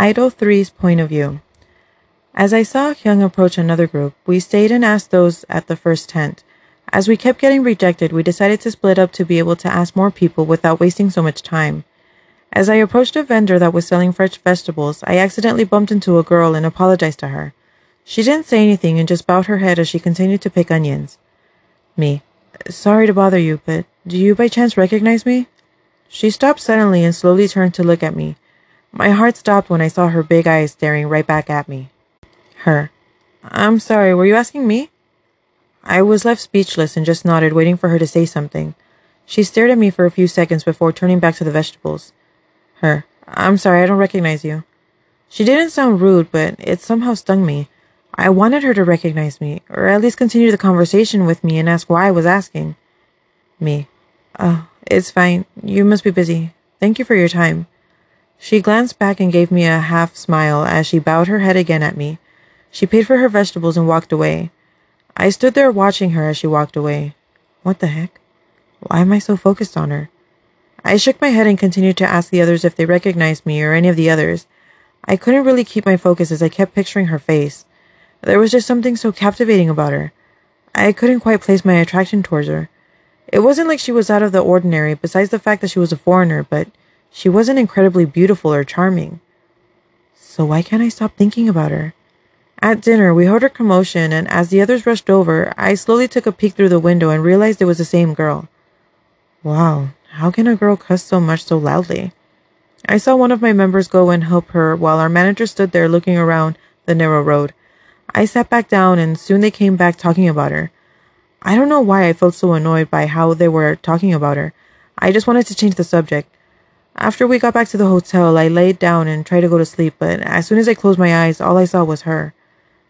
Idol 3's point of view. As I saw Hyung approach another group, we stayed and asked those at the first tent. As we kept getting rejected, we decided to split up to be able to ask more people without wasting so much time. As I approached a vendor that was selling fresh vegetables, I accidentally bumped into a girl and apologized to her. She didn't say anything and just bowed her head as she continued to pick onions. Me. Sorry to bother you, but do you by chance recognize me? She stopped suddenly and slowly turned to look at me. My heart stopped when I saw her big eyes staring right back at me. Her. I'm sorry, were you asking me? I was left speechless and just nodded, waiting for her to say something. She stared at me for a few seconds before turning back to the vegetables. Her. I'm sorry, I don't recognize you. She didn't sound rude, but it somehow stung me. I wanted her to recognize me, or at least continue the conversation with me and ask why I was asking. Me. Oh, it's fine. You must be busy. Thank you for your time. She glanced back and gave me a half smile as she bowed her head again at me. She paid for her vegetables and walked away. I stood there watching her as she walked away. What the heck? Why am I so focused on her? I shook my head and continued to ask the others if they recognized me or any of the others. I couldn't really keep my focus as I kept picturing her face. There was just something so captivating about her. I couldn't quite place my attraction towards her. It wasn't like she was out of the ordinary, besides the fact that she was a foreigner, but she wasn't incredibly beautiful or charming. So why can't I stop thinking about her? At dinner, we heard a commotion, and as the others rushed over, I slowly took a peek through the window and realized it was the same girl. Wow, how can a girl cuss so much so loudly? I saw one of my members go and help her while our manager stood there looking around the narrow road. I sat back down and soon they came back talking about her. I don't know why I felt so annoyed by how they were talking about her. I just wanted to change the subject. After we got back to the hotel, I laid down and tried to go to sleep, but as soon as I closed my eyes, all I saw was her.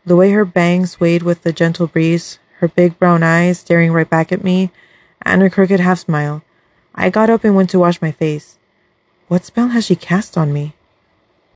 The way her bangs swayed with the gentle breeze, her big brown eyes staring right back at me, and her crooked half smile. I got up and went to wash my face. What spell has she cast on me?